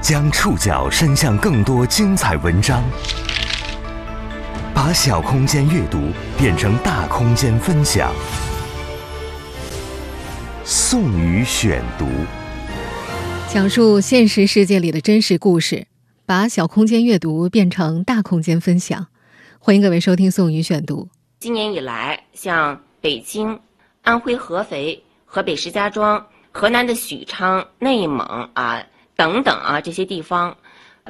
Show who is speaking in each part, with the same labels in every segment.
Speaker 1: 将触角伸向更多精彩文章，把小空间阅读变成大空间分享。宋宇选读，
Speaker 2: 讲述现实世界里的真实故事，把小空间阅读变成大空间分享。欢迎各位收听宋宇选读。
Speaker 3: 今年以来，像北京、安徽合肥、河北石家庄、河南的许昌、内蒙啊。等等啊，这些地方，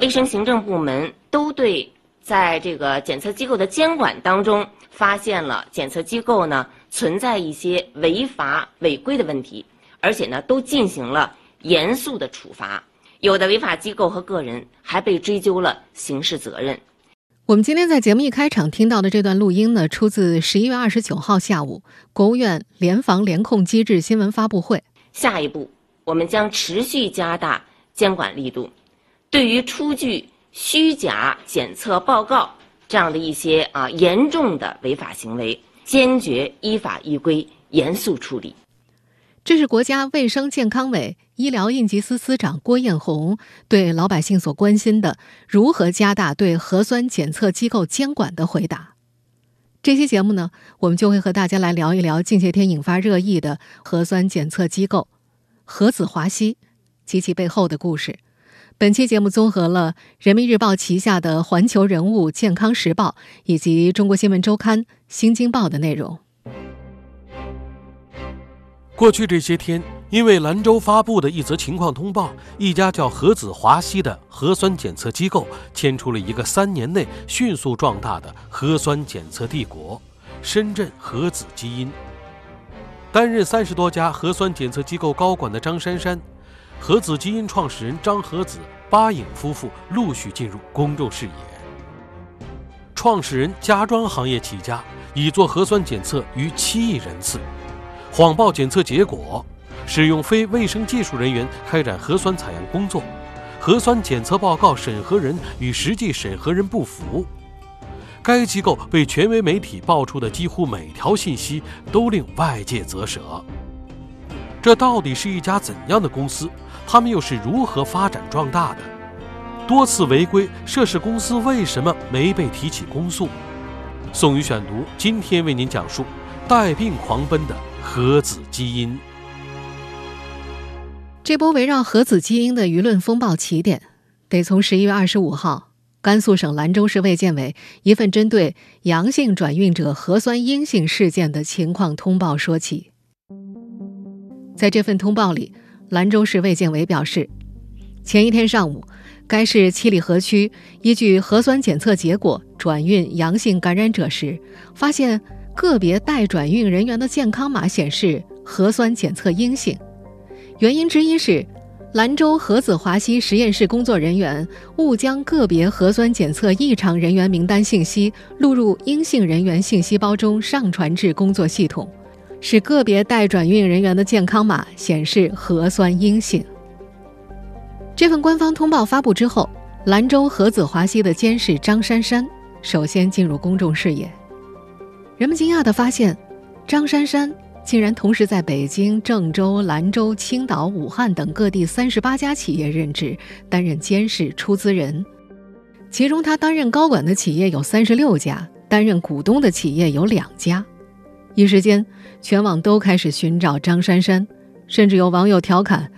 Speaker 3: 卫生行政部门都对在这个检测机构的监管当中，发现了检测机构呢存在一些违法违规的问题，而且呢都进行了严肃的处罚，有的违法机构和个人还被追究了刑事责任。
Speaker 2: 我们今天在节目一开场听到的这段录音呢，出自十一月二十九号下午国务院联防联控机制新闻发布会。
Speaker 3: 下一步，我们将持续加大。监管力度，对于出具虚假检测报告这样的一些啊严重的违法行为，坚决依法依规严肃处理。
Speaker 2: 这是国家卫生健康委医疗应急司司长郭艳红对老百姓所关心的如何加大对核酸检测机构监管的回答。这期节目呢，我们就会和大家来聊一聊近些天引发热议的核酸检测机构——核子华西。及其背后的故事。本期节目综合了人民日报旗下的《环球人物》《健康时报》以及中国新闻周刊《新京报》的内容。
Speaker 4: 过去这些天，因为兰州发布的一则情况通报，一家叫核子华西的核酸检测机构牵出了一个三年内迅速壮大的核酸检测帝国——深圳核子基因。担任三十多家核酸检测机构高管的张珊珊。核子基因创始人张和子、巴颖夫妇陆续进入公众视野。创始人家装行业起家，已做核酸检测逾七亿人次，谎报检测结果，使用非卫生技术人员开展核酸采样工作，核酸检测报告审核人与实际审核人不符。该机构被权威媒体爆出的几乎每条信息，都令外界啧舌。这到底是一家怎样的公司？他们又是如何发展壮大的？多次违规涉事公司为什么没被提起公诉？宋宇选读今天为您讲述带病狂奔的核子基因。
Speaker 2: 这波围绕核子基因的舆论风暴起点，得从十一月二十五号甘肃省兰州市卫健委一份针对阳性转运者核酸阴性事件的情况通报说起。在这份通报里。兰州市卫健委表示，前一天上午，该市七里河区依据核酸检测结果转运阳性感染者时，发现个别待转运人员的健康码显示核酸检测阴性。原因之一是，兰州核子华西实验室工作人员误将个别核酸检测异常人员名单信息录入阴性人员信息包中，上传至工作系统。使个别待转运人员的健康码显示核酸阴性。这份官方通报发布之后，兰州核子华西的监事张珊珊首先进入公众视野。人们惊讶地发现，张珊珊竟然同时在北京、郑州、兰州、青岛、武汉等各地三十八家企业任职，担任监事、出资人。其中，他担任高管的企业有三十六家，担任股东的企业有两家。一时间，全网都开始寻找张珊珊，甚至有网友调侃：“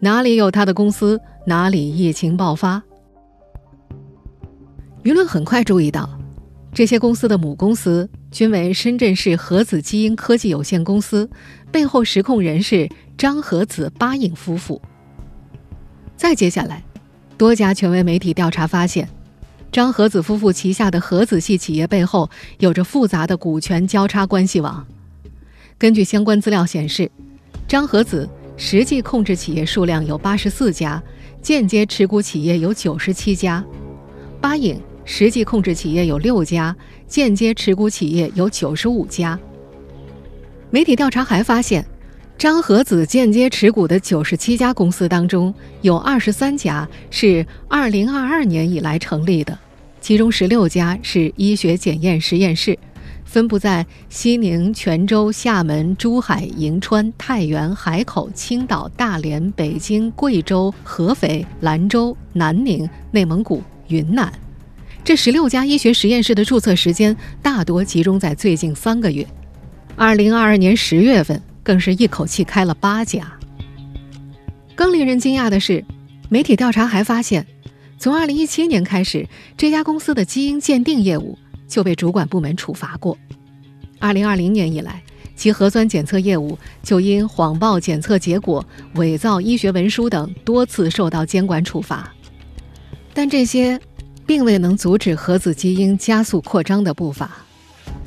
Speaker 2: 哪里有他的公司，哪里疫情爆发。”舆论很快注意到，这些公司的母公司均为深圳市和子基因科技有限公司，背后实控人是张和子、巴颖夫妇。再接下来，多家权威媒体调查发现。张和子夫妇旗下的和子系企业背后有着复杂的股权交叉关系网。根据相关资料显示，张和子实际控制企业数量有八十四家，间接持股企业有九十七家；巴影实际控制企业有六家，间接持股企业有九十五家。媒体调查还发现，张和子间接持股的九十七家公司当中，有二十三家是二零二二年以来成立的。其中十六家是医学检验实验室，分布在西宁、泉州、厦门、珠海、银川、太原、海口、青岛、大连、北京、贵州、合肥、兰州、南宁、内蒙古、云南。这十六家医学实验室的注册时间大多集中在最近三个月。二零二二年十月份，更是一口气开了八家。更令人惊讶的是，媒体调查还发现，从二零一七年开始，这家公司的基因鉴定业务。就被主管部门处罚过。二零二零年以来，其核酸检测业务就因谎报检测结果、伪造医学文书等多次受到监管处罚。但这些，并未能阻止核子基因加速扩张的步伐。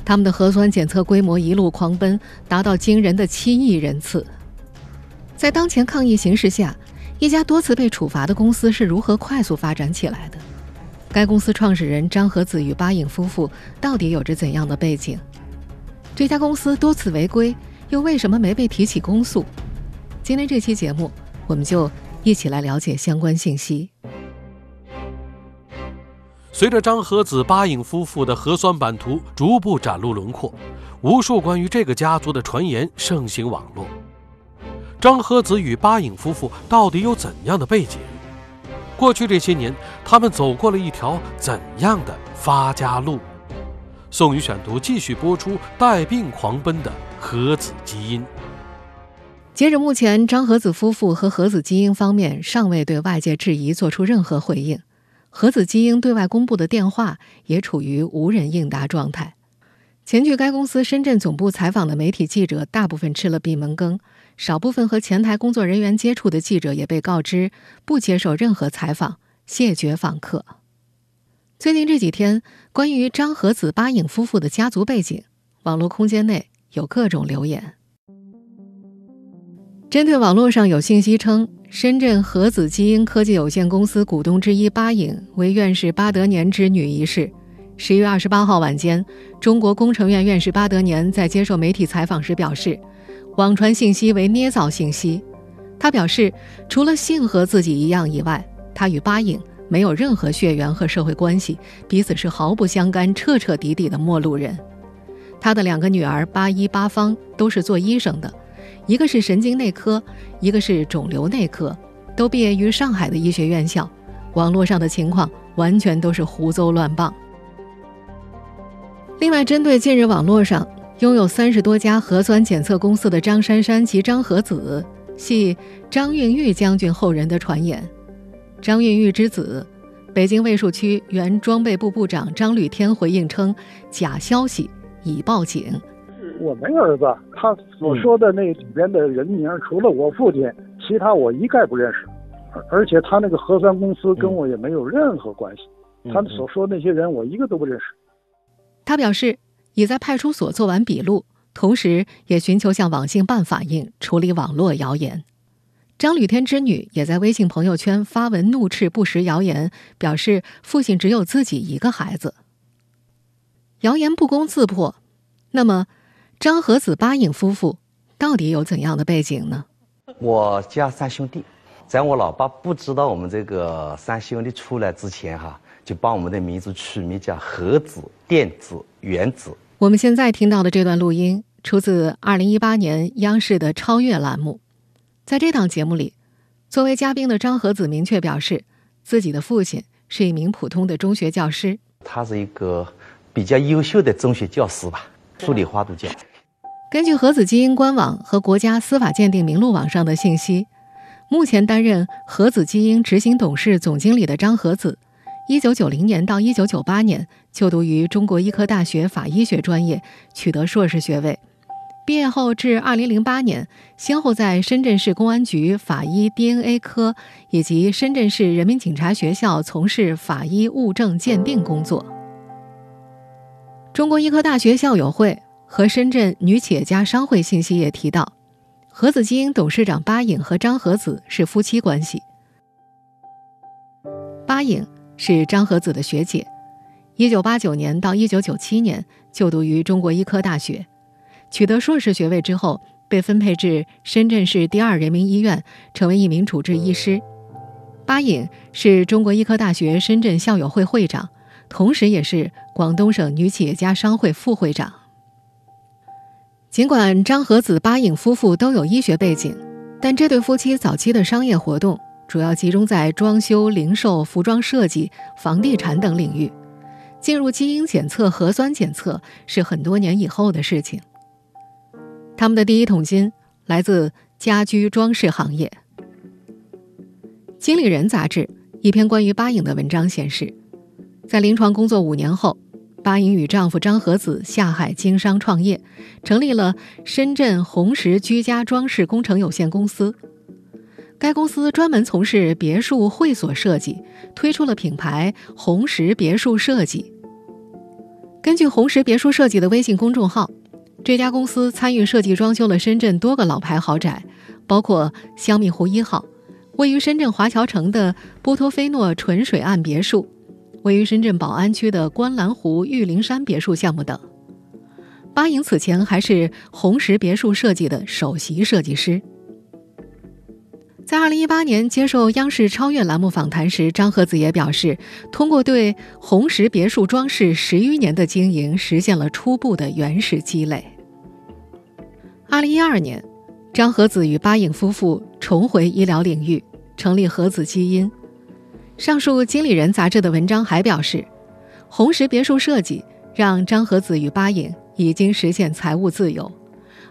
Speaker 2: 他们的核酸检测规模一路狂奔，达到惊人的七亿人次。在当前抗疫形势下，一家多次被处罚的公司是如何快速发展起来的？该公司创始人张和子与巴颖夫妇到底有着怎样的背景？这家公司多次违规，又为什么没被提起公诉？今天这期节目，我们就一起来了解相关信息。
Speaker 4: 随着张和子、巴颖夫妇的核酸版图逐步展露轮廓，无数关于这个家族的传言盛行网络。张和子与巴颖夫妇到底有怎样的背景？过去这些年，他们走过了一条怎样的发家路？宋宇选读继续播出：带病狂奔的和子基因。
Speaker 2: 截止目前，张和子夫妇和和子基因方面尚未对外界质疑做出任何回应，核子基因对外公布的电话也处于无人应答状态。前去该公司深圳总部采访的媒体记者，大部分吃了闭门羹。少部分和前台工作人员接触的记者也被告知不接受任何采访，谢绝访客。最近这几天，关于张和子、巴颖夫妇的家族背景，网络空间内有各种留言。针对网络上有信息称，深圳核子基因科技有限公司股东之一巴颖为院士巴德年之女一事，十一月二十八号晚间，中国工程院院士巴德年在接受媒体采访时表示。网传信息为捏造信息，他表示，除了姓和自己一样以外，他与巴颖没有任何血缘和社会关系，彼此是毫不相干、彻彻底底的陌路人。他的两个女儿巴一、巴芳都是做医生的，一个是神经内科，一个是肿瘤内科，都毕业于上海的医学院校。网络上的情况完全都是胡诌乱棒。另外，针对近日网络上。拥有三十多家核酸检测公司的张珊珊及张和子系张蕴玉将军后人的传言。张蕴玉之子，北京卫戍区原装备部部长张履天回应称：“假消息，已报警。”
Speaker 5: 我没儿子，他所说的那里边的人名，除了我父亲，其他我一概不认识。而且他那个核酸公司跟我也没有任何关系。他们所说那些人，我一个都不认识。
Speaker 2: 他表示。已在派出所做完笔录，同时也寻求向网信办反映处理网络谣言。张履天之女也在微信朋友圈发文怒斥不实谣言，表示父亲只有自己一个孩子。谣言不攻自破，那么张和子、巴颖夫妇到底有怎样的背景呢？
Speaker 6: 我家三兄弟，在我老爸不知道我们这个三兄弟出来之前，哈，就把我们的名字取名叫和子、电子、原子。
Speaker 2: 我们现在听到的这段录音出自二零一八年央视的《超越》栏目。在这档节目里，作为嘉宾的张和子明确表示，自己的父亲是一名普通的中学教师。
Speaker 6: 他是一个比较优秀的中学教师吧，数理化都教。
Speaker 2: 根据核子基因官网和国家司法鉴定名录网上的信息，目前担任核子基因执行董事总经理的张和子。一九九零年到一九九八年就读于中国医科大学法医学专业，取得硕士学位。毕业后至二零零八年，先后在深圳市公安局法医 DNA 科以及深圳市人民警察学校从事法医物证鉴定工作。中国医科大学校友会和深圳女企业家商会信息也提到，核子基因董事长巴颖和张和子是夫妻关系。巴颖。是张和子的学姐，一九八九年到一九九七年就读于中国医科大学，取得硕士学位之后，被分配至深圳市第二人民医院，成为一名主治医师。巴颖是中国医科大学深圳校友会会长，同时也是广东省女企业家商会副会长。尽管张和子、巴颖夫妇都有医学背景，但这对夫妻早期的商业活动主要集中在装修、零售、服装设计、房地产等领域。进入基因检测、核酸检测是很多年以后的事情。他们的第一桶金来自家居装饰行业。《经理人》杂志一篇关于巴颖的文章显示，在临床工作五年后，巴颖与丈夫张和子下海经商创业，成立了深圳红石居家装饰工程有限公司。该公司专门从事别墅会所设计，推出了品牌“红石别墅设计”。根据红石别墅设计的微信公众号，这家公司参与设计装修了深圳多个老牌豪宅，包括香蜜湖一号、位于深圳华侨城的波托菲诺纯水岸别墅、位于深圳宝安区的观澜湖玉林山别墅项目等。巴颖此前还是红石别墅设计的首席设计师。在二零一八年接受央视《超越》栏目访谈时，张和子也表示，通过对红石别墅装饰十余年的经营，实现了初步的原始积累。二零一二年，张和子与巴颖夫妇重回医疗领域，成立和子基因。上述《经理人》杂志的文章还表示，红石别墅设计让张和子与巴影已经实现财务自由，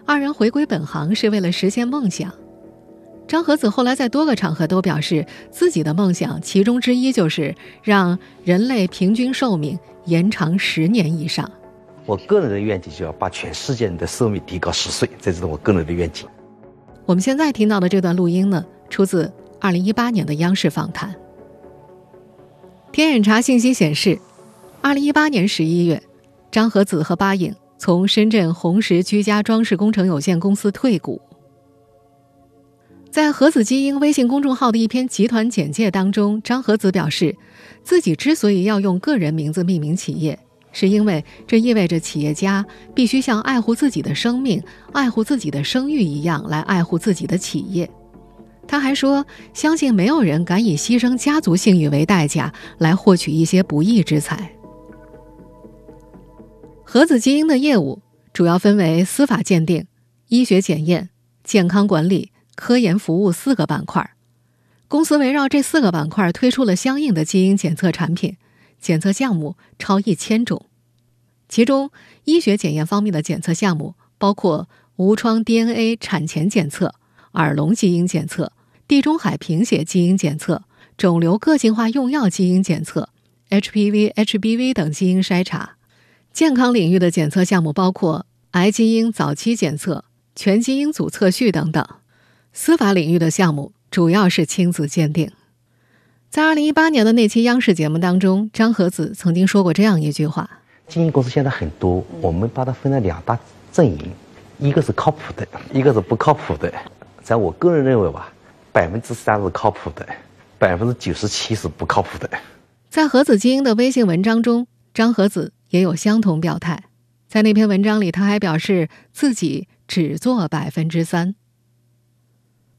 Speaker 2: 二人回归本行是为了实现梦想。张和子后来在多个场合都表示，自己的梦想其中之一就是让人类平均寿命延长十年以上。
Speaker 6: 我个人的愿景就要把全世界人的寿命提高十岁，这是我个人的愿景。
Speaker 2: 我们现在听到的这段录音呢，出自二零一八年的央视访谈。天眼查信息显示，二零一八年十一月，张和子和巴颖从深圳红石居家装饰工程有限公司退股。在和子基因微信公众号的一篇集团简介当中，张和子表示，自己之所以要用个人名字命名企业，是因为这意味着企业家必须像爱护自己的生命、爱护自己的声誉一样来爱护自己的企业。他还说，相信没有人敢以牺牲家族信誉为代价来获取一些不义之财。和子基因的业务主要分为司法鉴定、医学检验、健康管理。科研服务四个板块，公司围绕这四个板块推出了相应的基因检测产品，检测项目超一千种。其中，医学检验方面的检测项目包括无创 DNA 产前检测、耳聋基因检测、地中海贫血基因检测、肿瘤个性化用药基因检测、HPV、HBV 等基因筛查；健康领域的检测项目包括癌基因早期检测、全基因组测序等等。司法领域的项目主要是亲子鉴定。在二零一八年的那期央视节目当中，张和子曾经说过这样一句话：“
Speaker 6: 基因公司现在很多，我们把它分了两大阵营，一个是靠谱的，一个是不靠谱的。在我个人认为吧，百分之三是靠谱的，百分之九十七是不靠谱的。”
Speaker 2: 在和子基因的微信文章中，张和子也有相同表态。在那篇文章里，他还表示自己只做百分之三。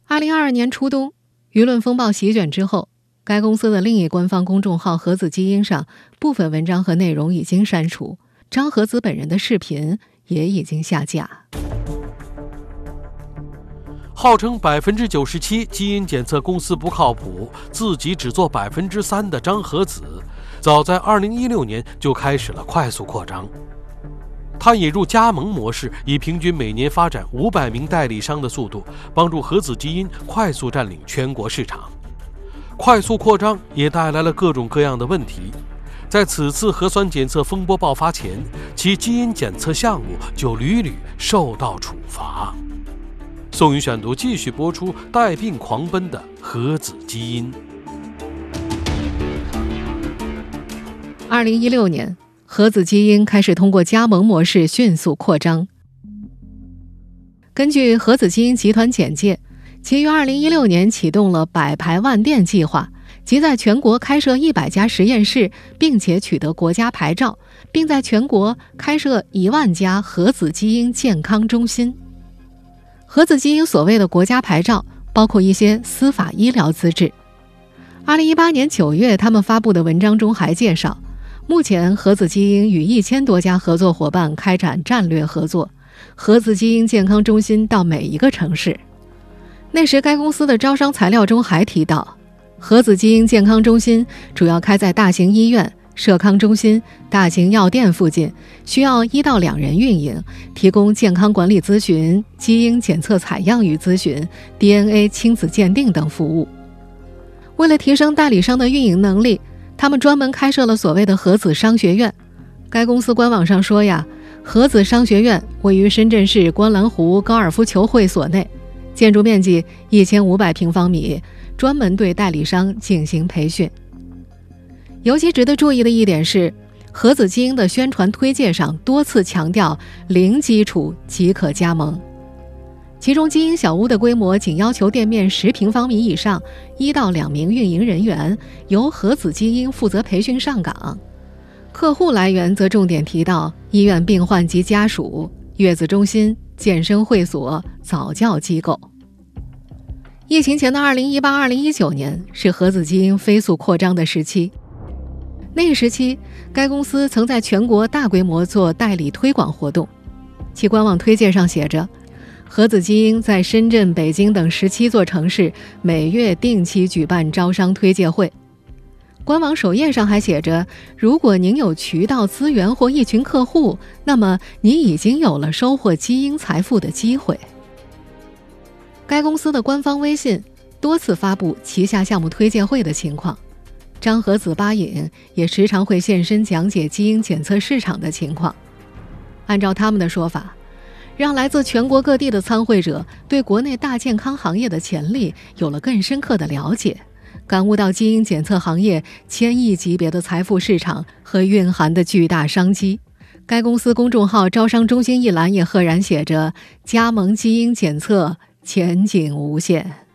Speaker 2: 二零二二年初冬，舆论风暴席卷之后，该公司的另一官方公众号“盒子基因”上部分文章和内容已经删除，张和子本人的视频也已经下架。
Speaker 4: 号称百分之九十七基因检测公司不靠谱，自己只做百分之三的张和子，早在二零一六年就开始了快速扩张。他引入加盟模式，以平均每年发展五百名代理商的速度，帮助和子基因快速占领全国市场。快速扩张也带来了各种各样的问题。在此次核酸检测风波爆发前，其基因检测项目就屡屡受到处罚。宋宇选读继续播出：带病狂奔的核子基因。
Speaker 2: 二零一六年。核子基因开始通过加盟模式迅速扩张。根据核子基因集团简介，其于二零一六年启动了“百排万店”计划，即在全国开设一百家实验室，并且取得国家牌照，并在全国开设一万家核子基因健康中心。盒子基因所谓的国家牌照，包括一些司法医疗资质。二零一八年九月，他们发布的文章中还介绍。目前，盒子基因与一千多家合作伙伴开展战略合作，盒子基因健康中心到每一个城市。那时，该公司的招商材料中还提到，盒子基因健康中心主要开在大型医院、社康中心、大型药店附近，需要一到两人运营，提供健康管理咨询、基因检测采样与咨询、DNA 亲子鉴定等服务。为了提升代理商的运营能力，他们专门开设了所谓的核子商学院。该公司官网上说呀，核子商学院位于深圳市观澜湖高尔夫球会所内。建筑面积一千五百平方米，专门对代理商进行培训。尤其值得注意的一点是，核子基因的宣传推介上多次强调零基础即可加盟，其中基因小屋的规模仅要求店面十平方米以上，一到两名运营人员由核子基因负责培训上岗。客户来源则重点提到医院病患及家属、月子中心。健身会所、早教机构。疫情前的二零一八、二零一九年是核子基因飞速扩张的时期。那个时期，该公司曾在全国大规模做代理推广活动，其官网推介上写着：“核子基因在深圳、北京等十七座城市每月定期举办招商推介会。”官网首页上还写着：“如果您有渠道资源或一群客户，那么您已经有了收获基因财富的机会。”该公司的官方微信多次发布旗下项目推介会的情况，张和子巴影也时常会现身讲解基因检测市场的情况。按照他们的说法，让来自全国各地的参会者对国内大健康行业的潜力有了更深刻的了解。感悟到基因检测行业千亿级别的财富市场和蕴含的巨大商机，该公司公众号招商中心一栏也赫然写着“加盟基因检测前景无限”。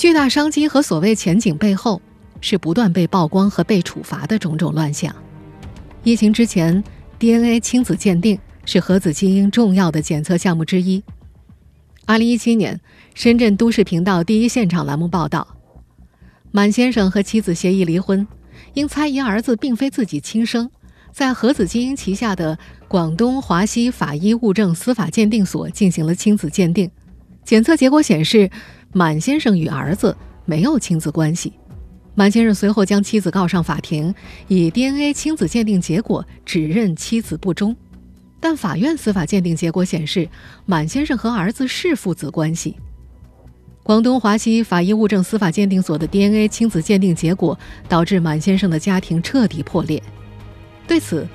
Speaker 2: 巨大商机和所谓前景背后，是不断被曝光和被处罚的种种乱象。疫情之前，DNA 亲子鉴定是核子基因重要的检测项目之一。二零一七年。深圳都市频道第一现场栏目报道：满先生和妻子协议离婚，因猜疑儿子并非自己亲生，在核子基因旗下的广东华西法医物证司法鉴定所进行了亲子鉴定，检测结果显示，满先生与儿子没有亲子关系。满先生随后将妻子告上法庭，以 DNA 亲子鉴定结果指认妻子不忠，但法院司法鉴定结果显示，满先生和儿子是父子关系。广东华西法医物证司法鉴定所的 DNA 亲子鉴定结果导致满先生的家庭彻底破裂。对此，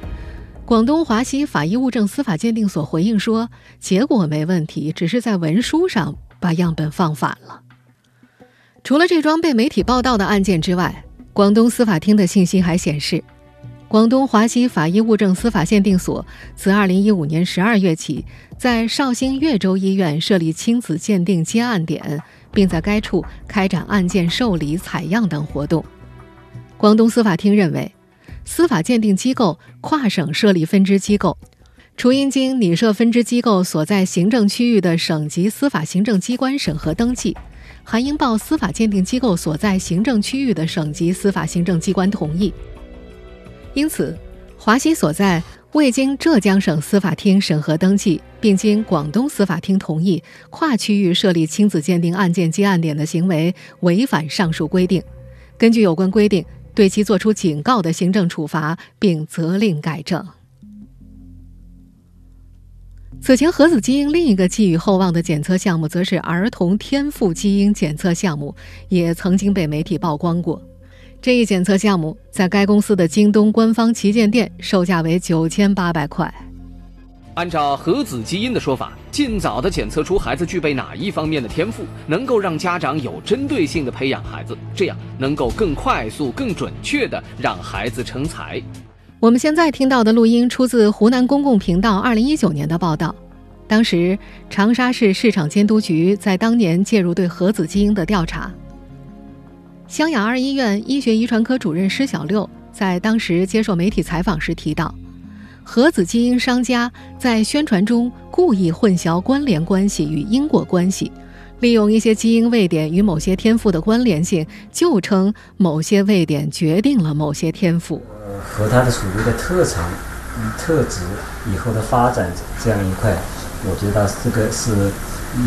Speaker 2: 广东华西法医物证司法鉴定所回应说：“结果没问题，只是在文书上把样本放反了。”除了这桩被媒体报道的案件之外，广东司法厅的信息还显示，广东华西法医物证司法鉴定所自2015年12月起，在绍兴越州医院设立亲子鉴定接案点。并在该处开展案件受理、采样等活动。广东司法厅认为，司法鉴定机构跨省设立分支机构，除应经拟设分支机构所在行政区域的省级司法行政机关审核登记，还应报司法鉴定机构所在行政区域的省级司法行政机关同意。因此，华西所在。未经浙江省司法厅审核登记，并经广东司法厅同意，跨区域设立亲子鉴定案件接案点的行为违反上述规定。根据有关规定，对其作出警告的行政处罚，并责令改正。此前，核子基因另一个寄予厚望的检测项目，则是儿童天赋基因检测项目，也曾经被媒体曝光过。这一检测项目在该公司的京东官方旗舰店售价为九千八百块。
Speaker 7: 按照核子基因的说法，尽早的检测出孩子具备哪一方面的天赋，能够让家长有针对性的培养孩子，这样能够更快速、更准确的让孩子成才。
Speaker 2: 我们现在听到的录音出自湖南公共频道二零一九年的报道，当时长沙市市场监督局在当年介入对核子基因的调查。湘雅二医院医学遗传科主任施小六在当时接受媒体采访时提到，核子基因商家在宣传中故意混淆关联关系与因果关系，利用一些基因位点与某些天赋的关联性，就称某些位点决定了某些天赋。
Speaker 8: 呃，和他的所谓的特长特质以后的发展这样一块，我觉得这个是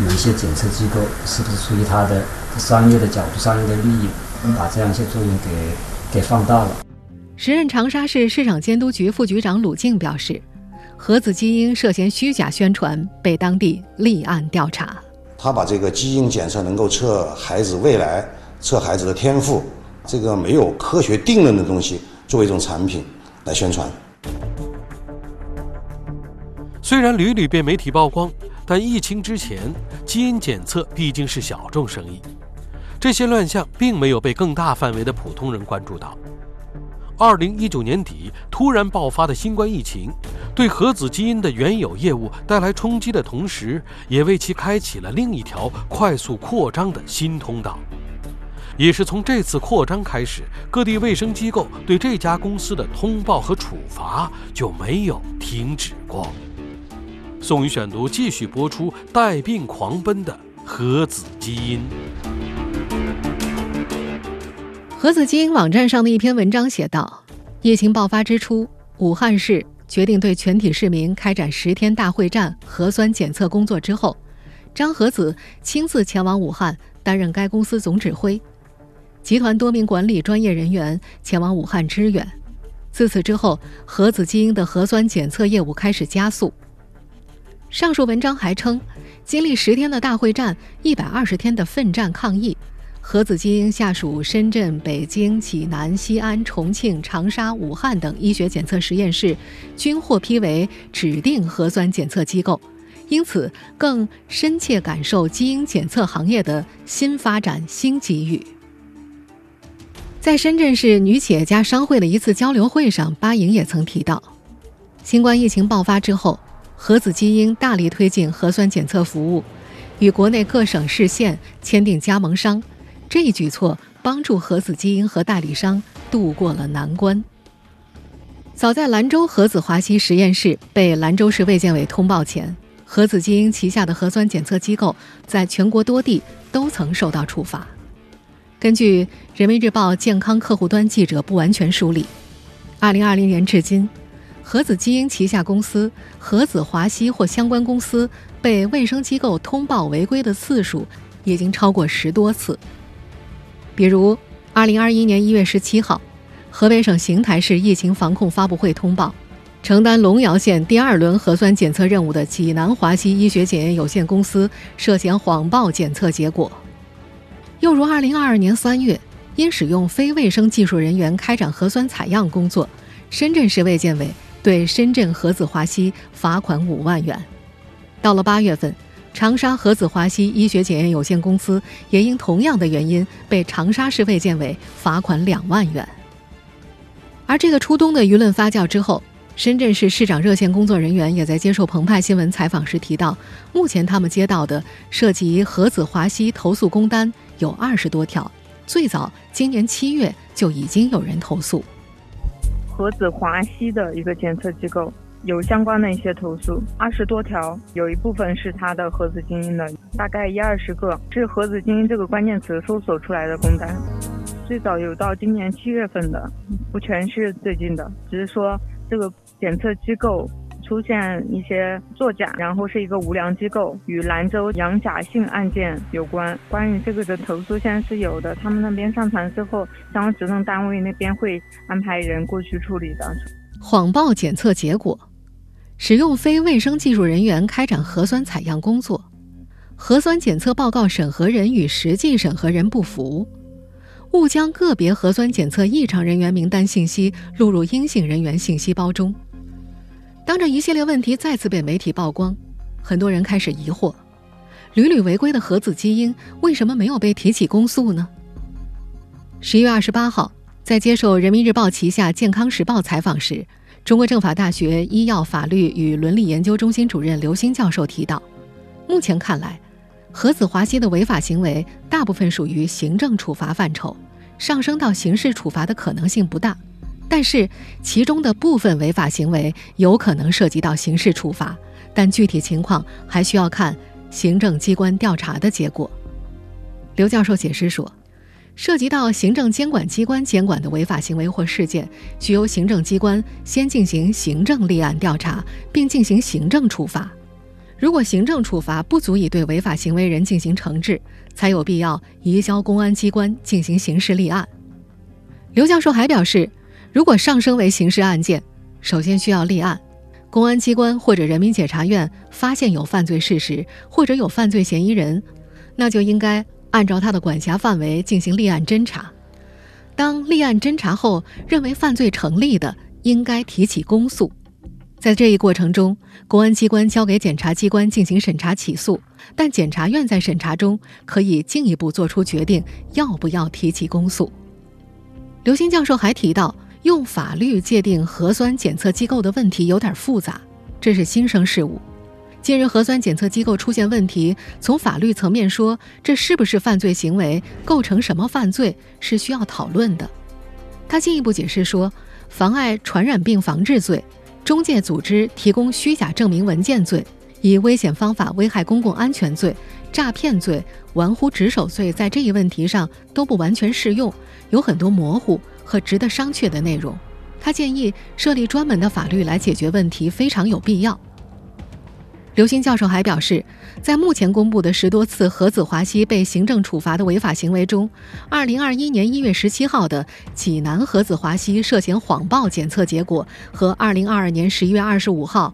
Speaker 8: 有一些检测机构是不是出于他的商业的角度、商业的利益，把这样一些作用给给放大了。
Speaker 2: 时任长沙市市场监督局副局长鲁静表示，核子基因涉嫌虚假宣传，被当地立案调查。
Speaker 9: 他把这个基因检测能够测孩子未来、测孩子的天赋，这个没有科学定论的东西作为一种产品来宣传。
Speaker 4: 虽然屡屡被媒体曝光，但疫情之前，基因检测毕竟是小众生意，这些乱象并没有被更大范围的普通人关注到。二零一九年底突然爆发的新冠疫情，对核子基因的原有业务带来冲击的同时，也为其开启了另一条快速扩张的新通道。也是从这次扩张开始，各地卫生机构对这家公司的通报和处罚就没有停止过。宋宇选读继续播出：带病狂奔的核子基因。
Speaker 2: 核子基因网站上的一篇文章写道：疫情爆发之初，武汉市决定对全体市民开展十天大会战核酸检测工作之后，张和子亲自前往武汉担任该公司总指挥，集团多名管理专业人员前往武汉支援。自此之后，核子基因的核酸检测业务开始加速。上述文章还称，经历十天的大会战，一百二十天的奋战抗疫。核子基因下属深圳、北京、济南、西安、重庆、长沙、武汉等医学检测实验室均获批为指定核酸检测机构，因此更深切感受基因检测行业的新发展新机遇。在深圳市女企业家商会的一次交流会上，巴莹也曾提到，新冠疫情爆发之后，核子基因大力推进核酸检测服务，与国内各省市县签订加盟商。这一举措帮助核子基因和代理商度过了难关。早在兰州核子华西实验室被兰州市卫健委通报前，核子基因旗下的核酸检测机构在全国多地都曾受到处罚。根据人民日报健康客户端记者不完全梳理，2020年至今，核子基因旗下公司核子华西或相关公司被卫生机构通报违规的次数已经超过十多次。比如，二零二一年一月十七号，河北省邢台市疫情防控发布会通报，承担龙窑县第二轮核酸检测任务的济南华西医学检验有限公司涉嫌谎报检测结果。又如，二零二二年三月，因使用非卫生技术人员开展核酸采样工作，深圳市卫健委对深圳核子华西罚款五万元。到了八月份。长沙和子华西医学检验有限公司也因同样的原因被长沙市卫健委罚款两万元。而这个初冬的舆论发酵之后，深圳市市长热线工作人员也在接受澎湃新闻采访时提到，目前他们接到的涉及核子华西投诉工单有二十多条，最早今年七月就已经有人投诉。
Speaker 10: 核子华西的一个检测机构。有相关的一些投诉，二十多条，有一部分是他的核子精英的，大概一二十个是核子精英这个关键词搜索出来的工单。最早有到今年七月份的，不全是最近的，只是说这个检测机构出现一些作假，然后是一个无良机构，与兰州杨假性案件有关。关于这个的投诉现在是有的，他们那边上传之后，相关职能单位那边会安排人过去处理的。
Speaker 2: 谎报检测结果。使用非卫生技术人员开展核酸采样工作，核酸检测报告审核人与实际审核人不符，误将个别核酸检测异常人员名单信息录入阴性人员信息包中。当这一系列问题再次被媒体曝光，很多人开始疑惑：屡屡违规的核子基因为什么没有被提起公诉呢？十一月二十八号，在接受人民日报旗下健康时报采访时。中国政法大学医药法律与伦理研究中心主任刘星教授提到，目前看来，何子华西的违法行为大部分属于行政处罚范畴，上升到刑事处罚的可能性不大。但是，其中的部分违法行为有可能涉及到刑事处罚，但具体情况还需要看行政机关调查的结果。刘教授解释说。涉及到行政监管机关监管的违法行为或事件，需由行政机关先进行行政立案调查，并进行行政处罚。如果行政处罚不足以对违法行为人进行惩治，才有必要移交公安机关进行刑事立案。刘教授还表示，如果上升为刑事案件，首先需要立案，公安机关或者人民检察院发现有犯罪事实或者有犯罪嫌疑人，那就应该。按照他的管辖范围进行立案侦查，当立案侦查后认为犯罪成立的，应该提起公诉。在这一过程中，公安机关交给检察机关进行审查起诉，但检察院在审查中可以进一步作出决定要不要提起公诉。刘星教授还提到，用法律界定核酸检测机构的问题有点复杂，这是新生事物。近日，核酸检测机构出现问题，从法律层面说，这是不是犯罪行为，构成什么犯罪，是需要讨论的。他进一步解释说，妨碍传染病防治罪、中介组织提供虚假证明文件罪、以危险方法危害公共安全罪、诈骗罪、玩忽职守罪，在这一问题上都不完全适用，有很多模糊和值得商榷的内容。他建议设立专门的法律来解决问题，非常有必要。刘星教授还表示，在目前公布的十多次何子华西被行政处罚的违法行为中，2021年1月17号的济南何子华西涉嫌谎报检测结果和2022年11月25号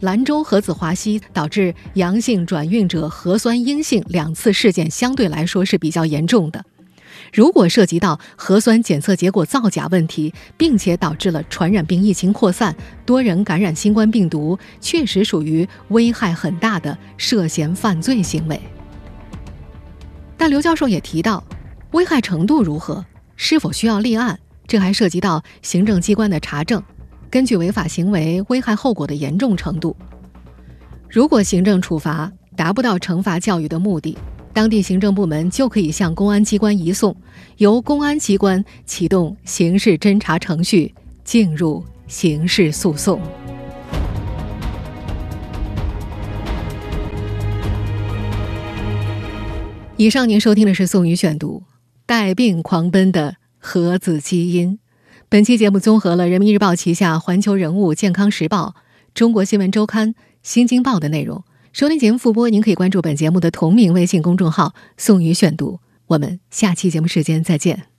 Speaker 2: 兰州何子华西导致阳性转运者核酸阴性两次事件相对来说是比较严重的。如果涉及到核酸检测结果造假问题，并且导致了传染病疫情扩散，多人感染新冠病毒，确实属于危害很大的涉嫌犯罪行为。但刘教授也提到，危害程度如何，是否需要立案，这还涉及到行政机关的查证，根据违法行为危害后果的严重程度。如果行政处罚达不到惩罚教育的目的，当地行政部门就可以向公安机关移送，由公安机关启动刑事侦查程序，进入刑事诉讼。以上您收听的是宋宇选读《带病狂奔的核子基因》。本期节目综合了人民日报旗下《环球人物》《健康时报》《中国新闻周刊》《新京报》的内容。收听节目复播，您可以关注本节目的同名微信公众号“宋宇选读”。我们下期节目时间再见。